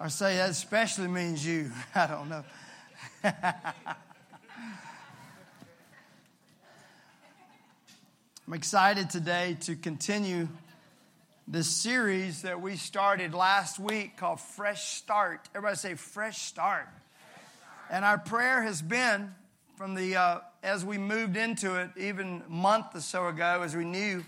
Or say that especially means you. I don't know. I'm excited today to continue this series that we started last week called Fresh Start. Everybody say Fresh Start. And our prayer has been from the, uh, as we moved into it, even a month or so ago, as we knew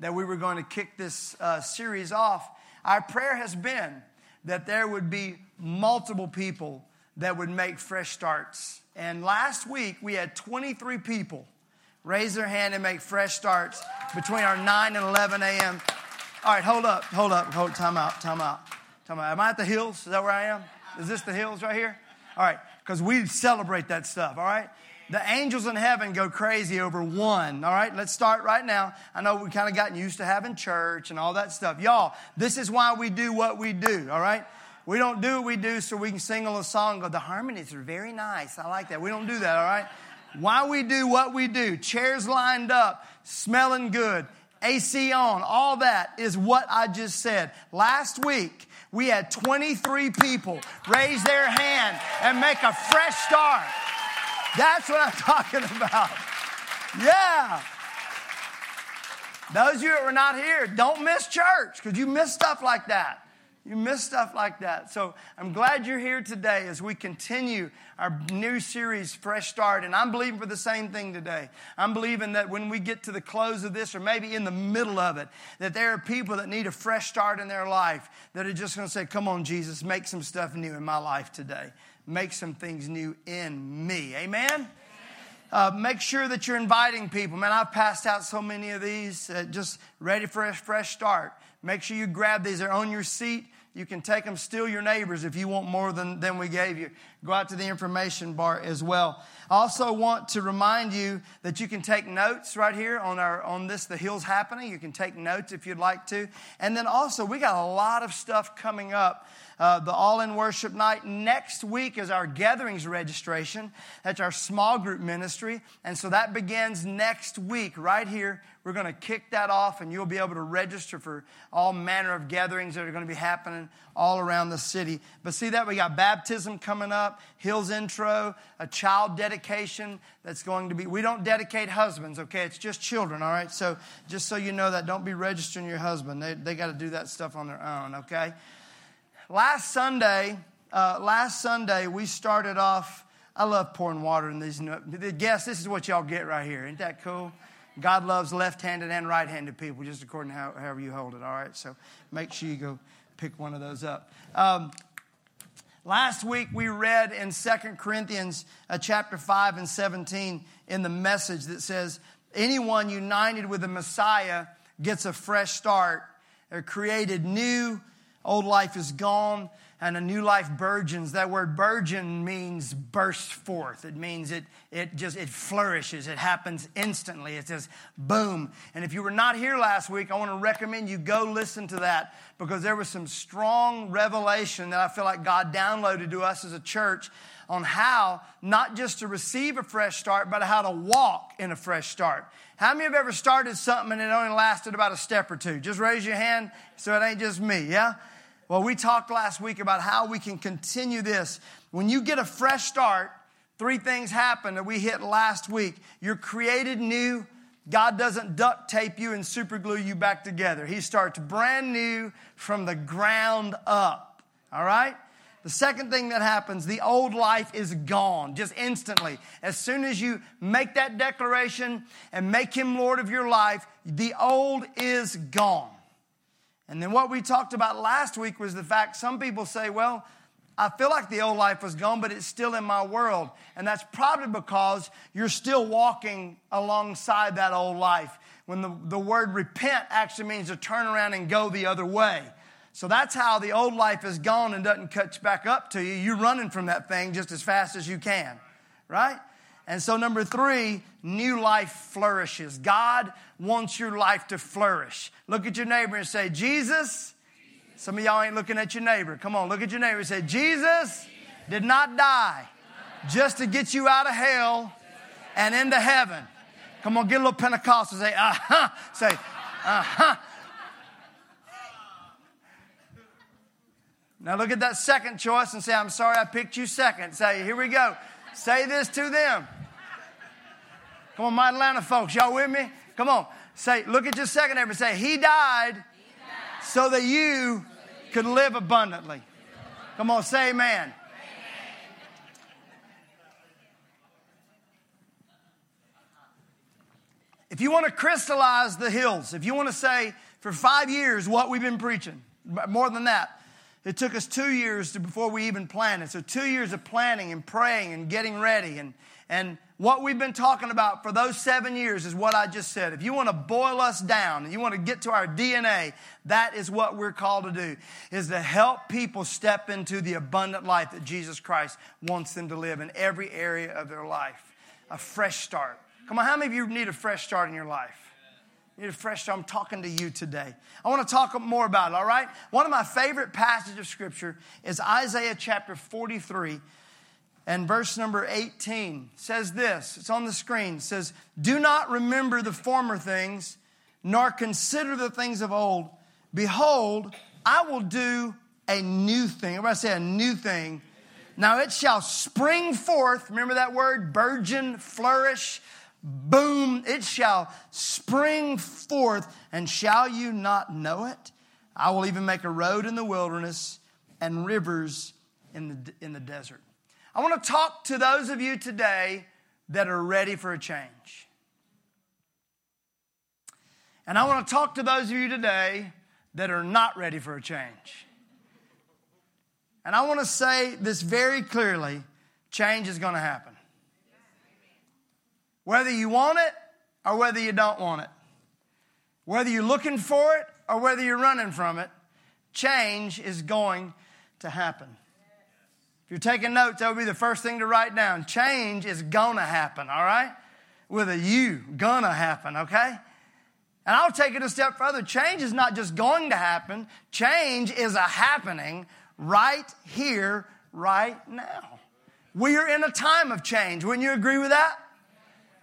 that we were going to kick this uh, series off, our prayer has been that there would be multiple people that would make fresh starts. And last week we had 23 people raise their hand and make fresh starts between our 9 and 11 a.m. All right, hold up, hold up, hold, time out, time out, time out. Am I at the hills? Is that where I am? Is this the hills right here? All right, because we celebrate that stuff, all right? The angels in heaven go crazy over one. All right, let's start right now. I know we kind of gotten used to having church and all that stuff. Y'all, this is why we do what we do, all right? We don't do what we do so we can sing a song. Go, the harmonies are very nice. I like that. We don't do that, all right? Why we do what we do, chairs lined up, smelling good, AC on, all that is what I just said. Last week, we had 23 people raise their hand and make a fresh start. That's what I'm talking about. Yeah. Those of you that were not here, don't miss church because you miss stuff like that. You miss stuff like that. So I'm glad you're here today as we continue our new series, Fresh Start. And I'm believing for the same thing today. I'm believing that when we get to the close of this, or maybe in the middle of it, that there are people that need a fresh start in their life that are just going to say, Come on, Jesus, make some stuff new in my life today. Make some things new in me. Amen? Uh, make sure that you're inviting people. Man, I've passed out so many of these, uh, just ready for a fresh start. Make sure you grab these. They're on your seat. You can take them, steal your neighbors if you want more than, than we gave you. Go out to the information bar as well. I also want to remind you that you can take notes right here on our on this The Hills Happening. You can take notes if you'd like to. And then also we got a lot of stuff coming up uh, the All In Worship Night. Next week is our gatherings registration. That's our small group ministry. And so that begins next week right here. We're going to kick that off, and you'll be able to register for all manner of gatherings that are going to be happening all around the city. But see that? We got baptism coming up, Hills Intro, a child dedication that's going to be. We don't dedicate husbands, okay? It's just children, all right? So just so you know that, don't be registering your husband. They, they got to do that stuff on their own, okay? last Sunday, uh, last Sunday we started off. I love pouring water in these. Guess this is what y'all get right here. Ain't that cool? God loves left-handed and right-handed people, just according to how, however you hold it. All right, so make sure you go pick one of those up. Um, last week we read in Second Corinthians uh, chapter 5 and 17 in the message that says, anyone united with the Messiah gets a fresh start. They're created new Old life is gone and a new life burgeons. That word burgeon means burst forth. It means it, it just, it flourishes. It happens instantly. It says boom. And if you were not here last week, I want to recommend you go listen to that because there was some strong revelation that I feel like God downloaded to us as a church on how not just to receive a fresh start, but how to walk in a fresh start. How many have ever started something and it only lasted about a step or two? Just raise your hand so it ain't just me, yeah? Well, we talked last week about how we can continue this. When you get a fresh start, three things happen that we hit last week. You're created new. God doesn't duct tape you and super glue you back together. He starts brand new from the ground up. All right? The second thing that happens, the old life is gone just instantly. As soon as you make that declaration and make Him Lord of your life, the old is gone. And then what we talked about last week was the fact some people say, well, I feel like the old life was gone, but it's still in my world. And that's probably because you're still walking alongside that old life. When the, the word repent actually means to turn around and go the other way. So that's how the old life is gone and doesn't catch back up to you. You're running from that thing just as fast as you can, right? And so, number three, new life flourishes. God wants your life to flourish. Look at your neighbor and say, Jesus. Some of y'all ain't looking at your neighbor. Come on, look at your neighbor and say, Jesus did not die just to get you out of hell and into heaven. Come on, get a little Pentecostal. Say, uh huh. Say, uh huh. Now look at that second choice and say, I'm sorry I picked you second. Say, here we go. Say this to them. Come on, my Atlanta folks, y'all with me? Come on. Say, look at your second neighbor. Say, He died, so that you could live abundantly. Come on, say amen. If you want to crystallize the hills, if you want to say for five years what we've been preaching, more than that, it took us two years to, before we even planted. So, two years of planning and praying and getting ready. And, and what we've been talking about for those seven years is what I just said. If you want to boil us down and you want to get to our DNA, that is what we're called to do, is to help people step into the abundant life that Jesus Christ wants them to live in every area of their life. A fresh start. Come on, how many of you need a fresh start in your life? You need a fresh. I'm talking to you today. I want to talk more about it, all right? One of my favorite passages of scripture is Isaiah chapter 43 and verse number 18 says this. It's on the screen. It says, Do not remember the former things, nor consider the things of old. Behold, I will do a new thing. Everybody say a new thing. Now it shall spring forth. Remember that word? Burgeon, flourish boom, it shall spring forth, and shall you not know it? I will even make a road in the wilderness and rivers in the, in the desert. I want to talk to those of you today that are ready for a change. And I want to talk to those of you today that are not ready for a change. And I want to say this very clearly change is going to happen whether you want it or whether you don't want it, whether you're looking for it or whether you're running from it, change is going to happen. If you're taking notes, that would be the first thing to write down. Change is gonna happen, all right? With a U, gonna happen, okay? And I'll take it a step further. Change is not just going to happen, change is a happening right here, right now. We are in a time of change. Wouldn't you agree with that?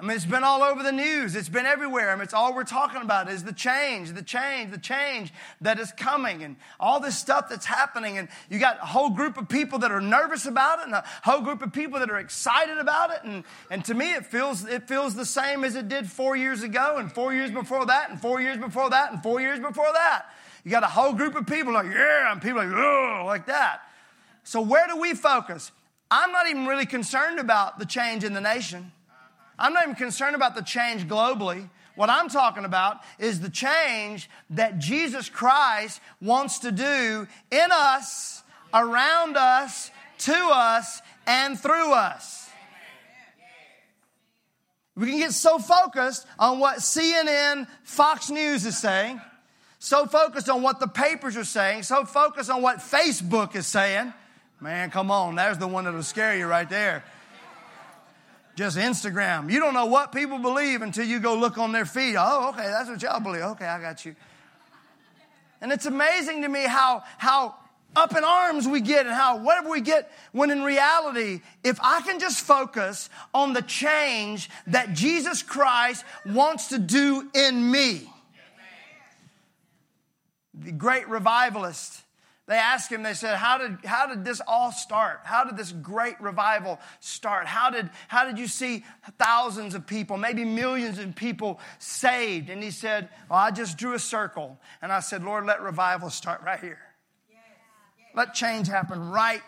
I mean, it's been all over the news. It's been everywhere. I mean, it's all we're talking about is the change, the change, the change that is coming and all this stuff that's happening. And you got a whole group of people that are nervous about it and a whole group of people that are excited about it. And, and to me, it feels, it feels the same as it did four years ago and four years before that and four years before that and four years before that. You got a whole group of people like, yeah, and people like, oh, like that. So where do we focus? I'm not even really concerned about the change in the nation. I'm not even concerned about the change globally. What I'm talking about is the change that Jesus Christ wants to do in us, around us, to us, and through us. We can get so focused on what CNN, Fox News is saying, so focused on what the papers are saying, so focused on what Facebook is saying. Man, come on, there's the one that'll scare you right there just Instagram. You don't know what people believe until you go look on their feed. Oh, okay, that's what y'all believe. Okay, I got you. And it's amazing to me how, how up in arms we get and how whatever we get when in reality, if I can just focus on the change that Jesus Christ wants to do in me. The great revivalist they asked him, they said, how did, how did this all start? How did this great revival start? How did, how did you see thousands of people, maybe millions of people saved? And he said, Well, I just drew a circle. And I said, Lord, let revival start right here. Let change happen right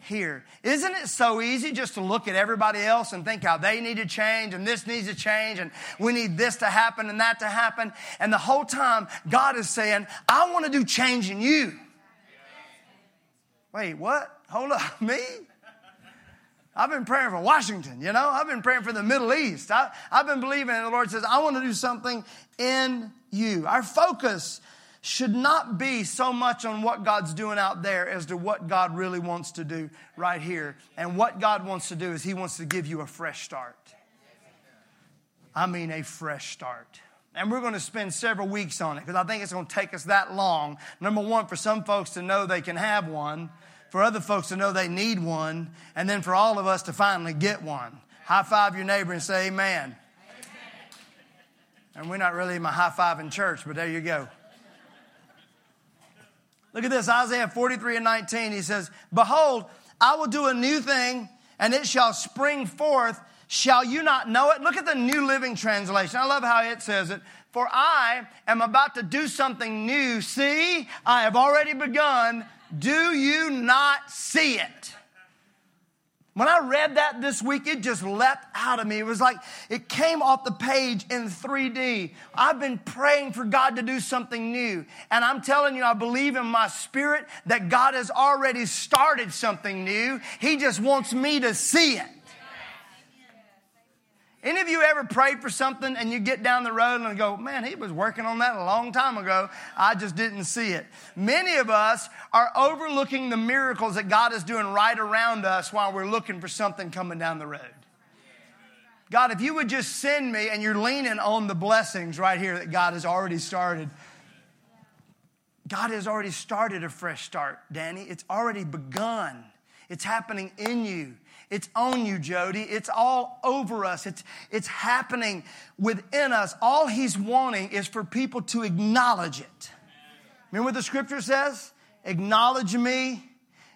here. Isn't it so easy just to look at everybody else and think how they need to change and this needs to change and we need this to happen and that to happen? And the whole time, God is saying, I want to do change in you. Wait, what? Hold up, me? I've been praying for Washington, you know? I've been praying for the Middle East. I, have been believing, and the Lord says, I want to do something in you. Our focus should not be so much on what God's doing out there as to what God really wants to do right here. And what God wants to do is He wants to give you a fresh start. I mean, a fresh start. And we're going to spend several weeks on it because I think it's going to take us that long. Number one, for some folks to know they can have one for other folks to know they need one, and then for all of us to finally get one. High five your neighbor and say amen. amen. And we're not really in my high five in church, but there you go. Look at this Isaiah 43 and 19. He says, Behold, I will do a new thing, and it shall spring forth. Shall you not know it? Look at the New Living Translation. I love how it says it. For I am about to do something new. See, I have already begun. Do you not see it? When I read that this week, it just leapt out of me. It was like it came off the page in 3D. I've been praying for God to do something new. And I'm telling you, I believe in my spirit that God has already started something new. He just wants me to see it. Any of you ever prayed for something and you get down the road and go, man, he was working on that a long time ago. I just didn't see it. Many of us are overlooking the miracles that God is doing right around us while we're looking for something coming down the road. God, if you would just send me and you're leaning on the blessings right here that God has already started. God has already started a fresh start, Danny. It's already begun. It's happening in you. It's on you, Jody. It's all over us. It's, it's happening within us. All he's wanting is for people to acknowledge it. Remember what the scripture says? Acknowledge me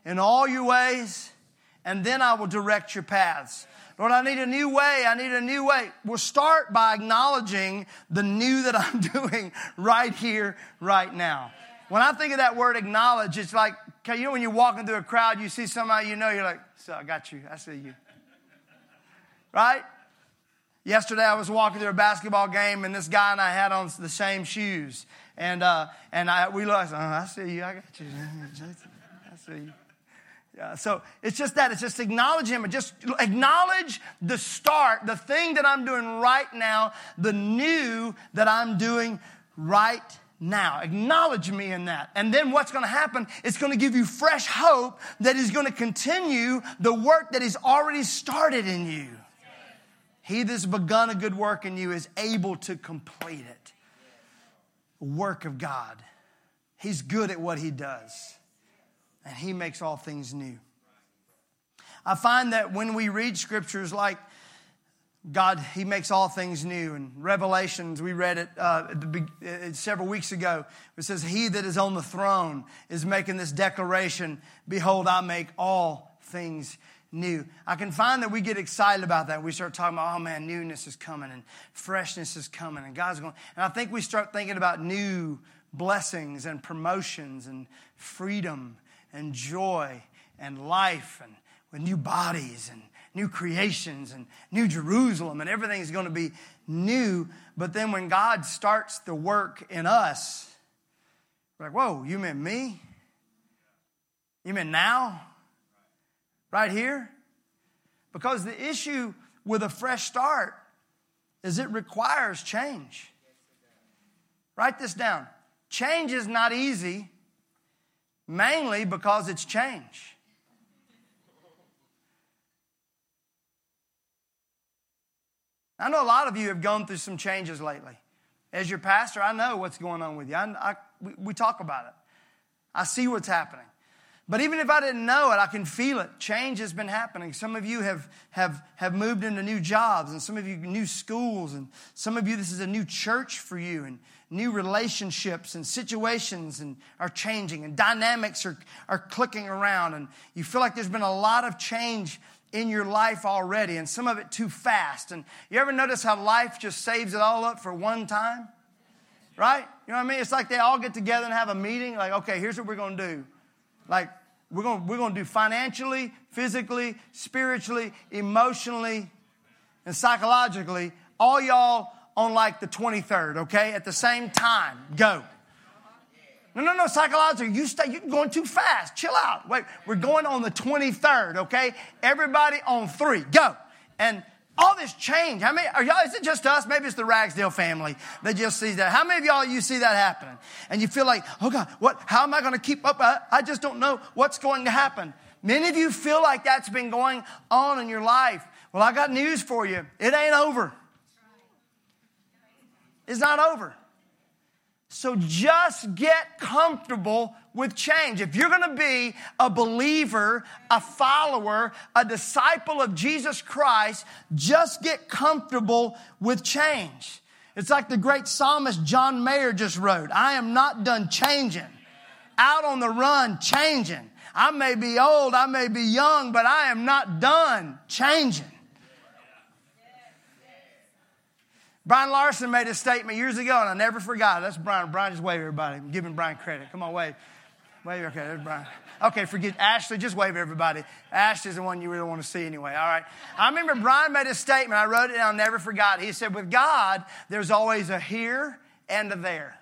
in all your ways, and then I will direct your paths. Lord, I need a new way. I need a new way. We'll start by acknowledging the new that I'm doing right here, right now. When I think of that word acknowledge, it's like, you know, when you're walking through a crowd, you see somebody you know, you're like, so I got you. I see you. Right? Yesterday I was walking through a basketball game and this guy and I had on the same shoes. And, uh, and I, we looked, oh, I see you. I got you. I see you. Yeah, so it's just that. It's just acknowledge him just acknowledge the start, the thing that I'm doing right now, the new that I'm doing right now. Acknowledge me in that. And then what's going to happen? It's going to give you fresh hope that is going to continue the work that He's already started in you. He that's begun a good work in you is able to complete it. Work of God. He's good at what He does, and He makes all things new. I find that when we read scriptures like God, He makes all things new. And Revelations, we read it uh, the, several weeks ago. It says, He that is on the throne is making this declaration Behold, I make all things new. I can find that we get excited about that. We start talking about, oh man, newness is coming and freshness is coming and God's going. And I think we start thinking about new blessings and promotions and freedom and joy and life and with new bodies and new creations and new Jerusalem and everything's going to be new. But then when God starts the work in us, we're like, whoa, you meant me? You meant now? Right here? Because the issue with a fresh start is it requires change. Write this down. Change is not easy, mainly because it's change. I know a lot of you have gone through some changes lately. As your pastor, I know what's going on with you. I, I, we, we talk about it. I see what's happening. But even if I didn't know it, I can feel it. Change has been happening. Some of you have, have, have moved into new jobs, and some of you new schools, and some of you, this is a new church for you, and new relationships and situations and are changing, and dynamics are, are clicking around, and you feel like there's been a lot of change in your life already, and some of it too fast. And you ever notice how life just saves it all up for one time? Right? You know what I mean? It's like they all get together and have a meeting, like, okay, here's what we're gonna do. Like, we're gonna, we're gonna do financially, physically, spiritually, emotionally, and psychologically, all y'all on like the 23rd, okay? At the same time. Go. No, no, no, psychologically, you stay, you're going too fast. Chill out. Wait, we're going on the 23rd, okay? Everybody on three, go. And all this change. How many are y'all? Is it just us? Maybe it's the Ragsdale family that just sees that. How many of y'all you see that happening? And you feel like, oh God, what? How am I going to keep up? I, I just don't know what's going to happen. Many of you feel like that's been going on in your life. Well, I got news for you. It ain't over. It's not over. So just get comfortable with change. If you're going to be a believer, a follower, a disciple of Jesus Christ, just get comfortable with change. It's like the great psalmist John Mayer just wrote I am not done changing. out on the run changing. I may be old, I may be young, but I am not done changing. Brian Larson made a statement years ago, and I never forgot. That's Brian. Brian, just wave everybody. I'm giving Brian credit. Come on, wave. Wave, okay, there's Brian. Okay, forget Ashley, just wave everybody. Ashley's the one you really want to see anyway, all right? I remember Brian made a statement. I wrote it down, I never forgot. He said, With God, there's always a here and a there.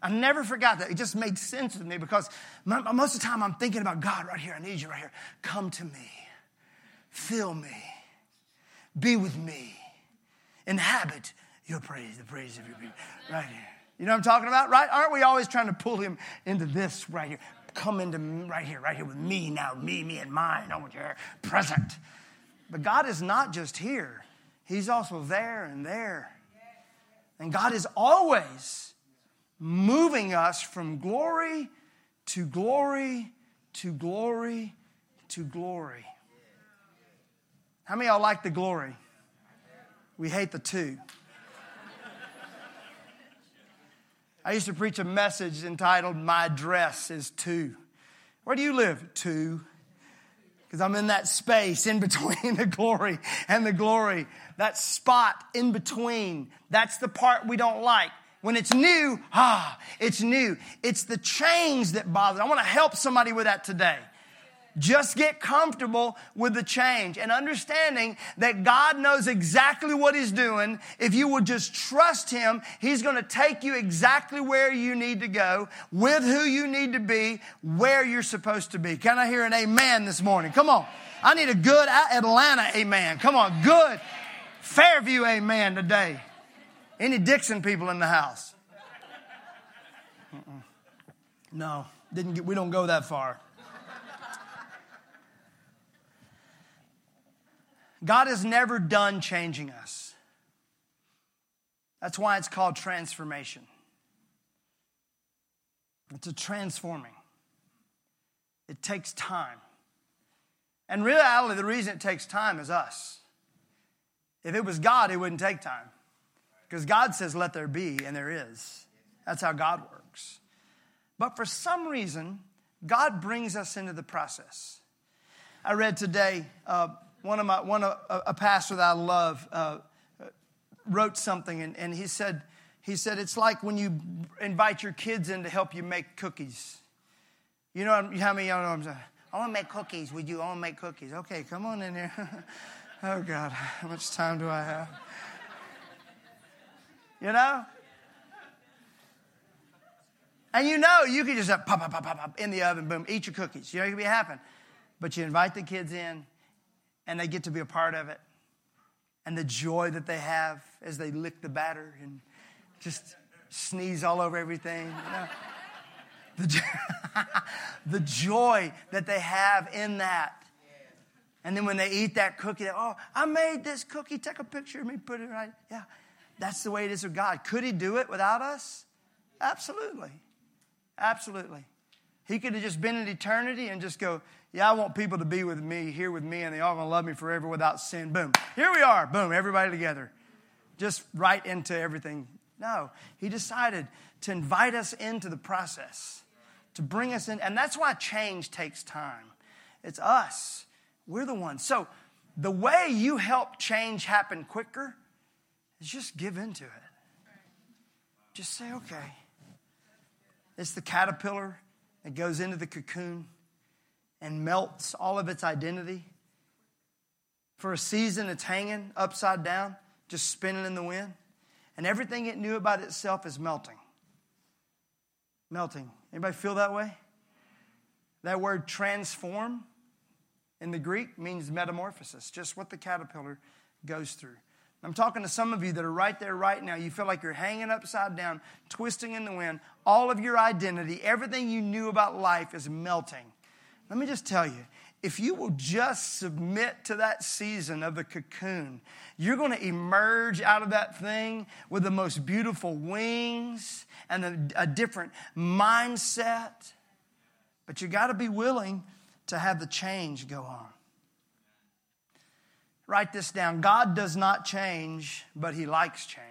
I never forgot that. It just made sense with me because most of the time I'm thinking about God right here. I need you right here. Come to me, fill me, be with me, inhabit your praise, the praise of your people. Right here. You know what I'm talking about? Right? Aren't we always trying to pull him into this right here? Come into right here, right here with me now, me, me, and mine. I want you here, present. But God is not just here, He's also there and there. And God is always moving us from glory to glory to glory to glory. How many of y'all like the glory? We hate the two. I used to preach a message entitled My Dress is Two. Where do you live? Two. Because I'm in that space in between the glory and the glory. That spot in between. That's the part we don't like. When it's new, ah, it's new. It's the change that bothers. I want to help somebody with that today. Just get comfortable with the change and understanding that God knows exactly what He's doing. If you will just trust Him, He's going to take you exactly where you need to go, with who you need to be, where you're supposed to be. Can I hear an amen this morning? Come on. I need a good Atlanta amen. Come on. Good Fairview amen today. Any Dixon people in the house? Mm-mm. No, didn't get, we don't go that far. God is never done changing us. That's why it's called transformation. It's a transforming. It takes time. And reality, the reason it takes time is us. If it was God, it wouldn't take time. Because God says, let there be, and there is. That's how God works. But for some reason, God brings us into the process. I read today uh, one of my one a, a pastor that I love uh, wrote something, and, and he said he said it's like when you invite your kids in to help you make cookies. You know how many y'all know I'm saying? I want to make cookies. Would you? I want to make cookies. Okay, come on in here. oh God, how much time do I have? You know. And you know, you can just pop, pop, pop, pop, pop in the oven, boom, eat your cookies. You know, it can be happen. But you invite the kids in, and they get to be a part of it. And the joy that they have as they lick the batter and just sneeze all over everything. You know? the, the joy that they have in that. And then when they eat that cookie, oh, I made this cookie. Take a picture of me, put it right. Yeah, that's the way it is with God. Could He do it without us? Absolutely. Absolutely. He could have just been in eternity and just go, yeah, I want people to be with me, here with me, and they all gonna love me forever without sin. Boom. Here we are. Boom. Everybody together. Just right into everything. No. He decided to invite us into the process, to bring us in. And that's why change takes time. It's us. We're the ones. So the way you help change happen quicker is just give into it. Just say, okay. It's the caterpillar that goes into the cocoon and melts all of its identity. For a season, it's hanging upside down, just spinning in the wind. And everything it knew about itself is melting. Melting. Anybody feel that way? That word transform in the Greek means metamorphosis, just what the caterpillar goes through. I'm talking to some of you that are right there right now. You feel like you're hanging upside down, twisting in the wind. All of your identity, everything you knew about life is melting. Let me just tell you if you will just submit to that season of the cocoon, you're going to emerge out of that thing with the most beautiful wings and a, a different mindset. But you got to be willing to have the change go on. Write this down God does not change, but He likes change.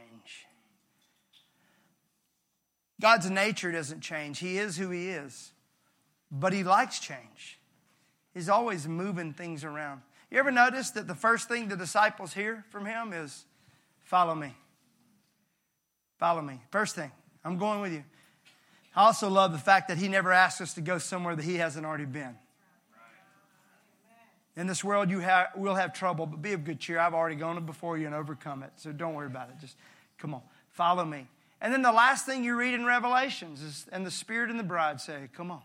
God's nature doesn't change. He is who He is. But He likes change. He's always moving things around. You ever notice that the first thing the disciples hear from Him is, Follow me. Follow me. First thing, I'm going with you. I also love the fact that He never asks us to go somewhere that He hasn't already been. In this world, you have, will have trouble, but be of good cheer. I've already gone before you and overcome it. So don't worry about it. Just come on, follow me. And then the last thing you read in Revelations is, and the Spirit and the bride say, Come on.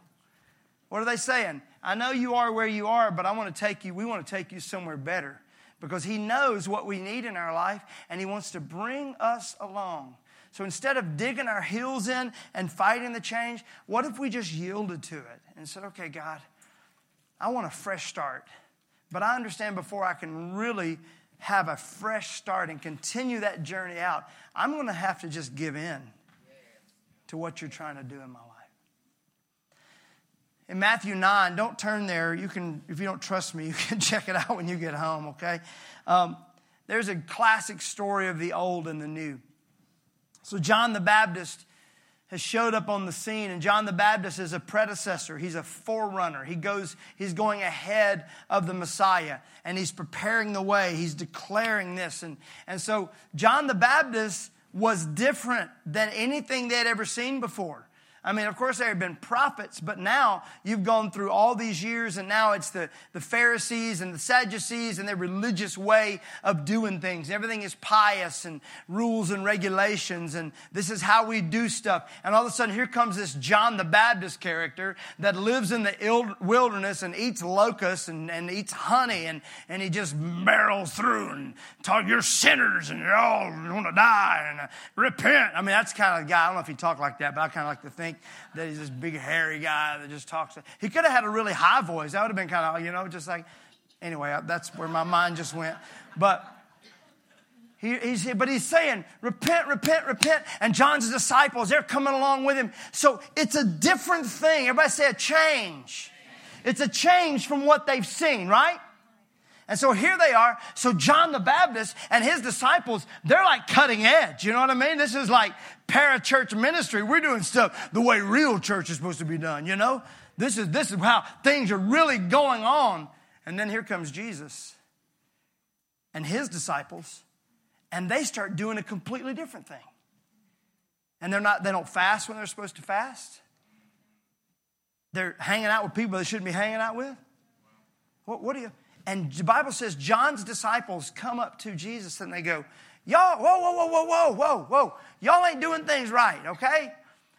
What are they saying? I know you are where you are, but I want to take you, we want to take you somewhere better because He knows what we need in our life and He wants to bring us along. So instead of digging our heels in and fighting the change, what if we just yielded to it and said, Okay, God, I want a fresh start. But I understand before I can really have a fresh start and continue that journey out, I'm going to have to just give in to what you're trying to do in my life. In Matthew 9, don't turn there. You can, if you don't trust me, you can check it out when you get home, okay? Um, there's a classic story of the old and the new. So, John the Baptist has showed up on the scene and John the Baptist is a predecessor. He's a forerunner. He goes, he's going ahead of the Messiah and he's preparing the way. He's declaring this. And, and so John the Baptist was different than anything they had ever seen before. I mean, of course, there have been prophets, but now you've gone through all these years, and now it's the, the Pharisees and the Sadducees and their religious way of doing things. Everything is pious and rules and regulations, and this is how we do stuff. And all of a sudden, here comes this John the Baptist character that lives in the wilderness and eats locusts and, and eats honey, and, and he just barrels through and talk, you're sinners and you're all going to die and uh, repent. I mean, that's kind of the guy. I don't know if he talked like that, but I kind of like to think think that he's this big hairy guy that just talks. He could have had a really high voice. That would have been kind of, you know, just like, anyway, that's where my mind just went. But he, he's, but he's saying, repent, repent, repent. And John's disciples, they're coming along with him. So it's a different thing. Everybody say a change. It's a change from what they've seen, right? And so here they are. So John the Baptist and his disciples, they're like cutting edge. You know what I mean? This is like parachurch ministry. We're doing stuff the way real church is supposed to be done, you know? This is, this is how things are really going on. And then here comes Jesus and his disciples, and they start doing a completely different thing. And they're not, they don't fast when they're supposed to fast. They're hanging out with people they shouldn't be hanging out with. What, what do you, and the Bible says John's disciples come up to Jesus and they go, Y'all, whoa, whoa, whoa, whoa, whoa, whoa, whoa. Y'all ain't doing things right, okay?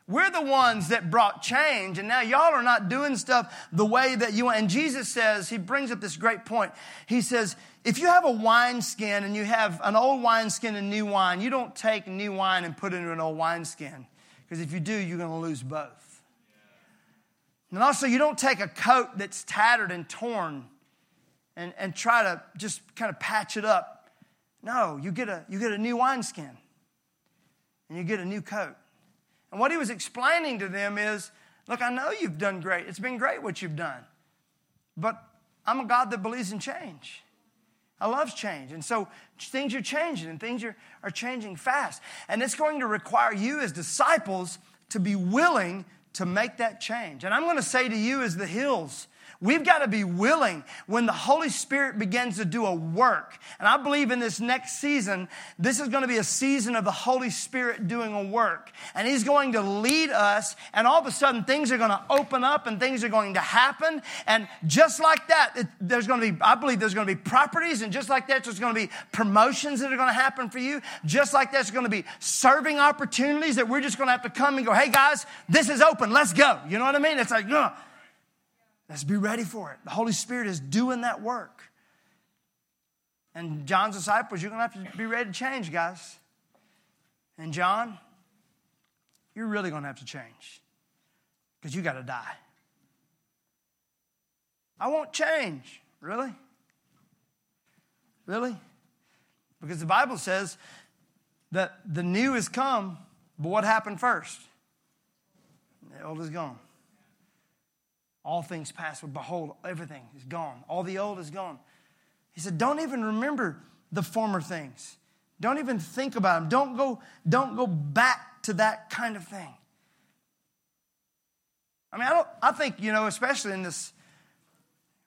We're the ones that brought change, and now y'all are not doing stuff the way that you want. And Jesus says, He brings up this great point. He says, if you have a wineskin and you have an old wineskin and new wine, you don't take new wine and put it into an old wineskin. Because if you do, you're going to lose both. And also, you don't take a coat that's tattered and torn and, and try to just kind of patch it up. No, you get a, you get a new wineskin and you get a new coat. And what he was explaining to them is look, I know you've done great. It's been great what you've done. But I'm a God that believes in change. I love change. And so things are changing and things are, are changing fast. And it's going to require you as disciples to be willing to make that change. And I'm going to say to you, as the hills, We've got to be willing when the Holy Spirit begins to do a work. And I believe in this next season, this is going to be a season of the Holy Spirit doing a work. And He's going to lead us, and all of a sudden things are going to open up and things are going to happen. And just like that, it, there's going to be, I believe there's going to be properties, and just like that, there's going to be promotions that are going to happen for you. Just like that, there's going to be serving opportunities that we're just going to have to come and go, hey guys, this is open, let's go. You know what I mean? It's like, Ugh. Let's be ready for it. The Holy Spirit is doing that work. And John's disciples, you're going to have to be ready to change, guys. And John, you're really going to have to change because you got to die. I won't change. Really? Really? Because the Bible says that the new has come, but what happened first? The old is gone. All things pass, but behold, everything is gone. All the old is gone. He said, Don't even remember the former things. Don't even think about them. Don't go, don't go back to that kind of thing. I mean, I don't. I think you know, especially in this,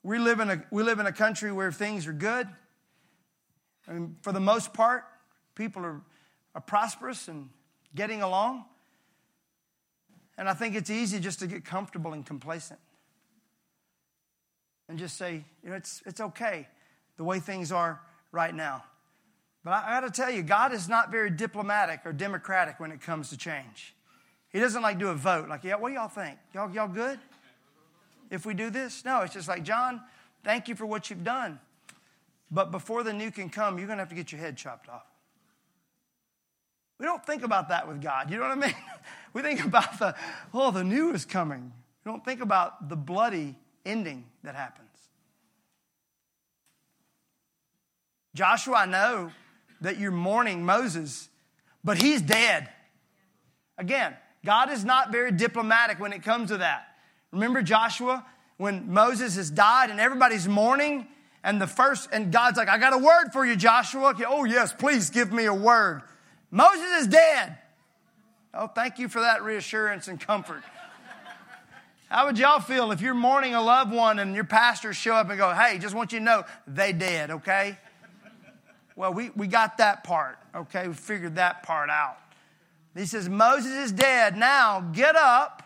we live in a we live in a country where things are good. I mean, for the most part, people are, are prosperous and getting along. And I think it's easy just to get comfortable and complacent and just say, you know, it's, it's okay the way things are right now. But I, I got to tell you, God is not very diplomatic or democratic when it comes to change. He doesn't like do a vote, like, yeah, what do y'all think? Y'all, y'all good? If we do this? No, it's just like, John, thank you for what you've done. But before the new can come, you're going to have to get your head chopped off. We don't think about that with God. You know what I mean? We think about the, oh, the new is coming. We don't think about the bloody ending that happens. Joshua, I know that you're mourning Moses, but he's dead. Again, God is not very diplomatic when it comes to that. Remember Joshua when Moses has died and everybody's mourning and the first and God's like, "I got a word for you, Joshua." Oh yes, please give me a word. Moses is dead. Oh, thank you for that reassurance and comfort. How would y'all feel if you're mourning a loved one and your pastors show up and go, "Hey, just want you to know they dead, okay?" Well, we, we got that part, okay? We figured that part out. He says, Moses is dead. Now get up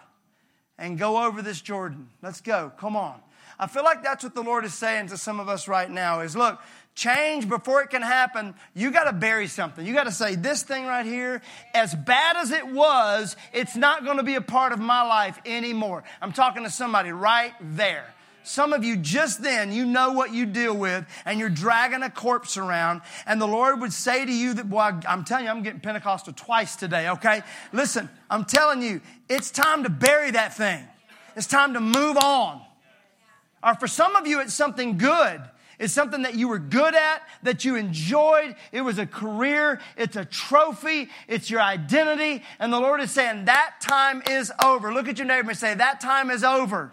and go over this Jordan. Let's go. Come on. I feel like that's what the Lord is saying to some of us right now is look, change before it can happen, you got to bury something. You got to say, this thing right here, as bad as it was, it's not going to be a part of my life anymore. I'm talking to somebody right there. Some of you just then, you know what you deal with, and you're dragging a corpse around, and the Lord would say to you that, boy, I'm telling you, I'm getting Pentecostal twice today, okay? Listen, I'm telling you, it's time to bury that thing. It's time to move on. Or for some of you, it's something good. It's something that you were good at, that you enjoyed. It was a career. It's a trophy. It's your identity. And the Lord is saying, that time is over. Look at your neighbor and say, that time is over.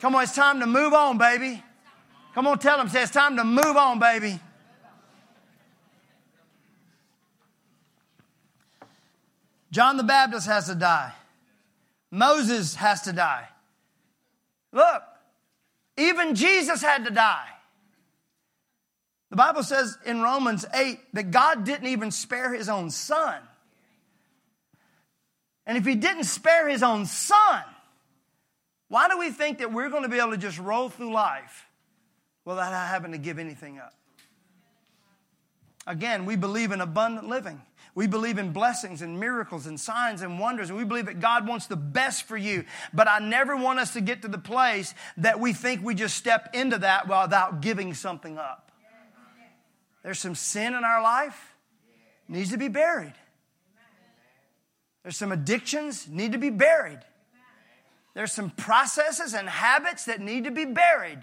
Come on, it's time to move on, baby. Come on, tell them, say it's time to move on, baby. John the Baptist has to die. Moses has to die. Look, even Jesus had to die. The Bible says in Romans 8 that God didn't even spare his own son. And if he didn't spare his own son, why do we think that we're going to be able to just roll through life without having to give anything up? Again, we believe in abundant living. We believe in blessings and miracles and signs and wonders, and we believe that God wants the best for you. But I never want us to get to the place that we think we just step into that without giving something up. There's some sin in our life, needs to be buried. There's some addictions need to be buried. There's some processes and habits that need to be buried.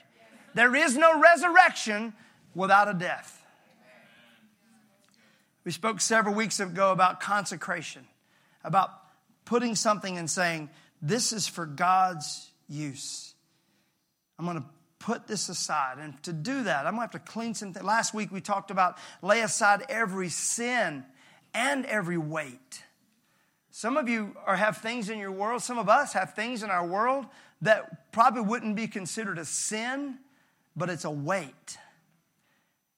There is no resurrection without a death. We spoke several weeks ago about consecration, about putting something and saying, This is for God's use. I'm going to put this aside. And to do that, I'm going to have to clean some things. Last week we talked about lay aside every sin and every weight. Some of you are, have things in your world, some of us have things in our world that probably wouldn't be considered a sin, but it's a weight.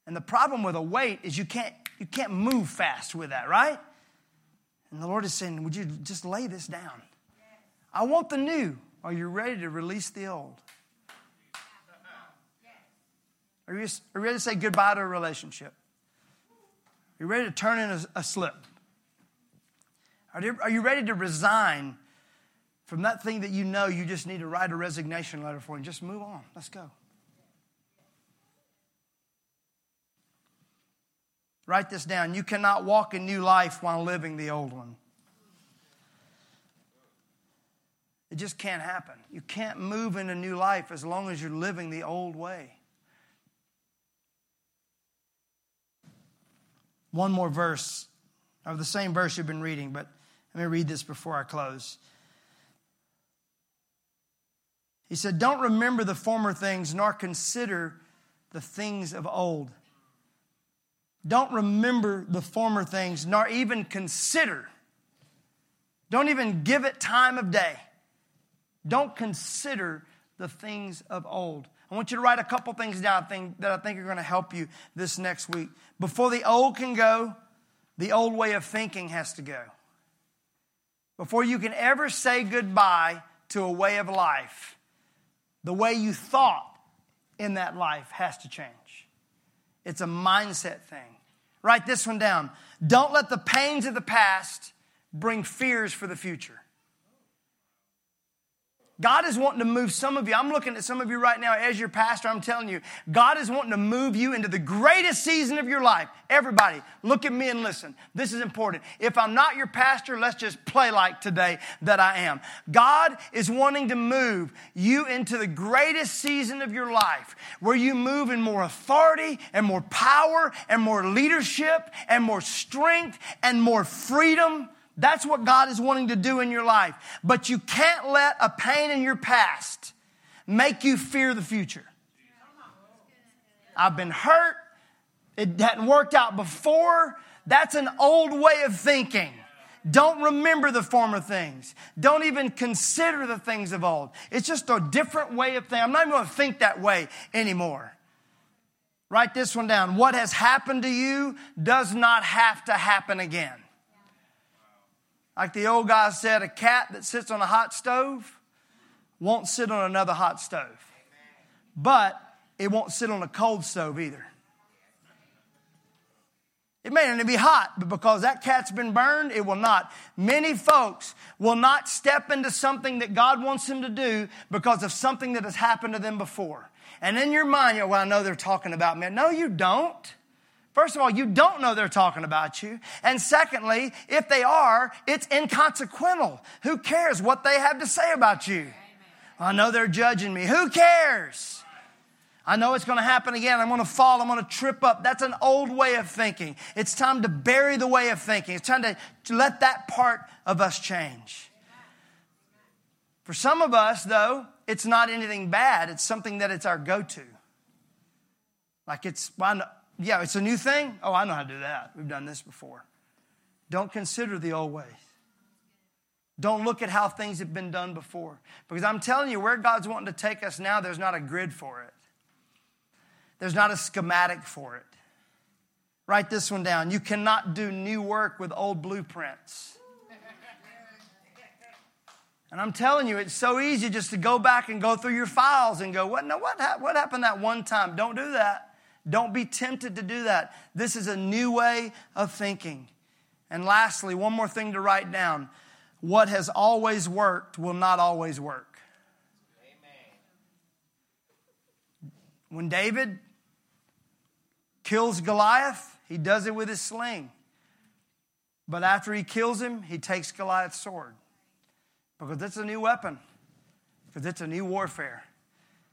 And the problem with a weight is you can't, you can't move fast with that, right? And the Lord is saying, Would you just lay this down? I want the new. Are you ready to release the old? Are you, are you ready to say goodbye to a relationship? Are you ready to turn in a, a slip? Are you ready to resign from that thing that you know you just need to write a resignation letter for and just move on? Let's go. Write this down. You cannot walk a new life while living the old one. It just can't happen. You can't move in a new life as long as you're living the old way. One more verse of the same verse you've been reading, but let me read this before I close. He said, Don't remember the former things, nor consider the things of old. Don't remember the former things, nor even consider. Don't even give it time of day. Don't consider the things of old. I want you to write a couple things down that I think are going to help you this next week. Before the old can go, the old way of thinking has to go. Before you can ever say goodbye to a way of life, the way you thought in that life has to change. It's a mindset thing. Write this one down. Don't let the pains of the past bring fears for the future. God is wanting to move some of you. I'm looking at some of you right now as your pastor. I'm telling you, God is wanting to move you into the greatest season of your life. Everybody, look at me and listen. This is important. If I'm not your pastor, let's just play like today that I am. God is wanting to move you into the greatest season of your life where you move in more authority and more power and more leadership and more strength and more freedom that's what God is wanting to do in your life. But you can't let a pain in your past make you fear the future. I've been hurt. It hadn't worked out before. That's an old way of thinking. Don't remember the former things. Don't even consider the things of old. It's just a different way of thinking. I'm not even going to think that way anymore. Write this one down. What has happened to you does not have to happen again. Like the old guy said, a cat that sits on a hot stove won't sit on another hot stove. But it won't sit on a cold stove either. It may only be hot, but because that cat's been burned, it will not. Many folks will not step into something that God wants them to do because of something that has happened to them before. And in your mind, you're, well, I know they're talking about me. No, you don't. First of all, you don't know they're talking about you. And secondly, if they are, it's inconsequential. Who cares what they have to say about you? I know they're judging me. Who cares? I know it's going to happen again. I'm going to fall. I'm going to trip up. That's an old way of thinking. It's time to bury the way of thinking. It's time to, let that part of us change. For some of us, though, it's not anything bad. It's something that it's our go to. Like it's, well, yeah, it's a new thing. Oh, I know how to do that. We've done this before. Don't consider the old ways. Don't look at how things have been done before. Because I'm telling you, where God's wanting to take us now, there's not a grid for it, there's not a schematic for it. Write this one down. You cannot do new work with old blueprints. And I'm telling you, it's so easy just to go back and go through your files and go, what, no, what, what happened that one time? Don't do that. Don't be tempted to do that. This is a new way of thinking. And lastly, one more thing to write down what has always worked will not always work. Amen. When David kills Goliath, he does it with his sling. But after he kills him, he takes Goliath's sword because it's a new weapon, because it's a new warfare.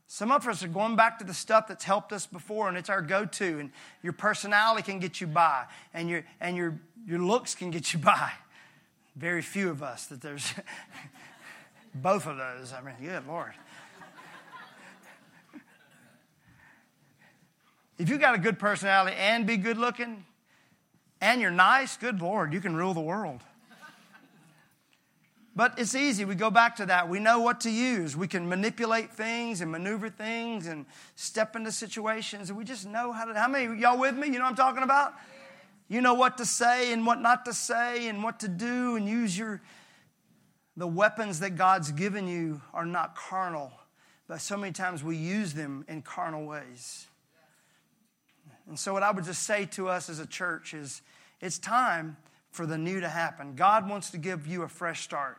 Some of us are going back to the stuff that's helped us before, and it's our go to. And your personality can get you by, and your, and your, your looks can get you by. Very few of us that there's both of those. I mean, good Lord. if you've got a good personality and be good looking, and you're nice, good Lord, you can rule the world. But it's easy. We go back to that. We know what to use. We can manipulate things and maneuver things and step into situations. And we just know how to. How many y'all with me? You know what I'm talking about? You know what to say and what not to say and what to do and use your. The weapons that God's given you are not carnal, but so many times we use them in carnal ways. And so, what I would just say to us as a church is it's time for the new to happen. God wants to give you a fresh start.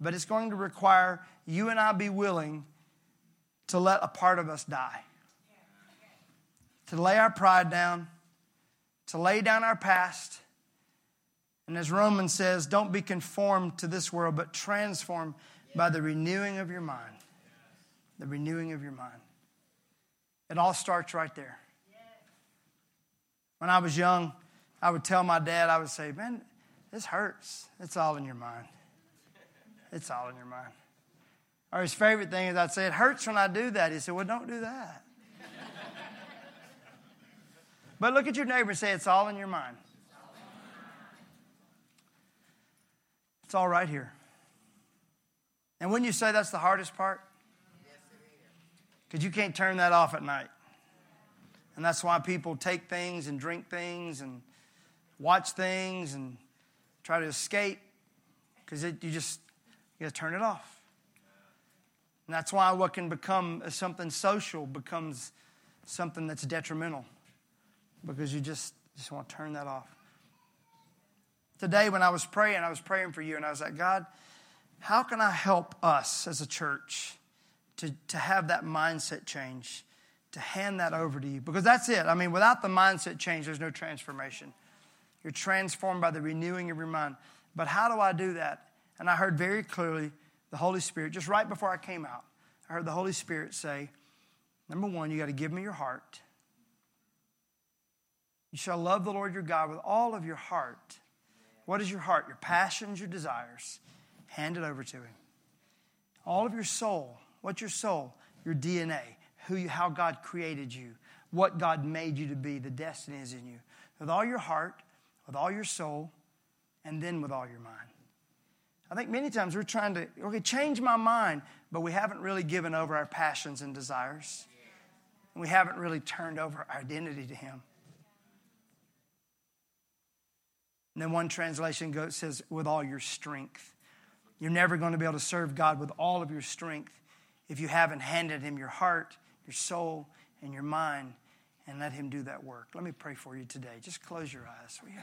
But it's going to require you and I be willing to let a part of us die. To lay our pride down, to lay down our past. And as Romans says, don't be conformed to this world, but transformed by the renewing of your mind. The renewing of your mind. It all starts right there. When I was young, I would tell my dad, I would say, Man, this hurts. It's all in your mind. It's all in your mind. Or his favorite thing is I'd say, It hurts when I do that. He said, Well, don't do that. but look at your neighbor and say, It's all in your mind. It's all right here. And wouldn't you say that's the hardest part? Because you can't turn that off at night. And that's why people take things and drink things and watch things and try to escape because you just you got to turn it off. And that's why what can become something social becomes something that's detrimental because you just, just want to turn that off. Today, when I was praying, I was praying for you, and I was like, God, how can I help us as a church to, to have that mindset change, to hand that over to you? Because that's it. I mean, without the mindset change, there's no transformation. You're transformed by the renewing of your mind. But how do I do that? And I heard very clearly the Holy Spirit, just right before I came out, I heard the Holy Spirit say, Number one, you got to give me your heart. You shall love the Lord your God with all of your heart. What is your heart? Your passions, your desires. Hand it over to Him. All of your soul. What's your soul? Your DNA. Who you, how God created you. What God made you to be. The destiny is in you. With all your heart, with all your soul, and then with all your mind. I think many times we're trying to, okay, change my mind, but we haven't really given over our passions and desires. And we haven't really turned over our identity to Him. And then one translation says, with all your strength. You're never going to be able to serve God with all of your strength if you haven't handed Him your heart, your soul, and your mind and let Him do that work. Let me pray for you today. Just close your eyes. Will you?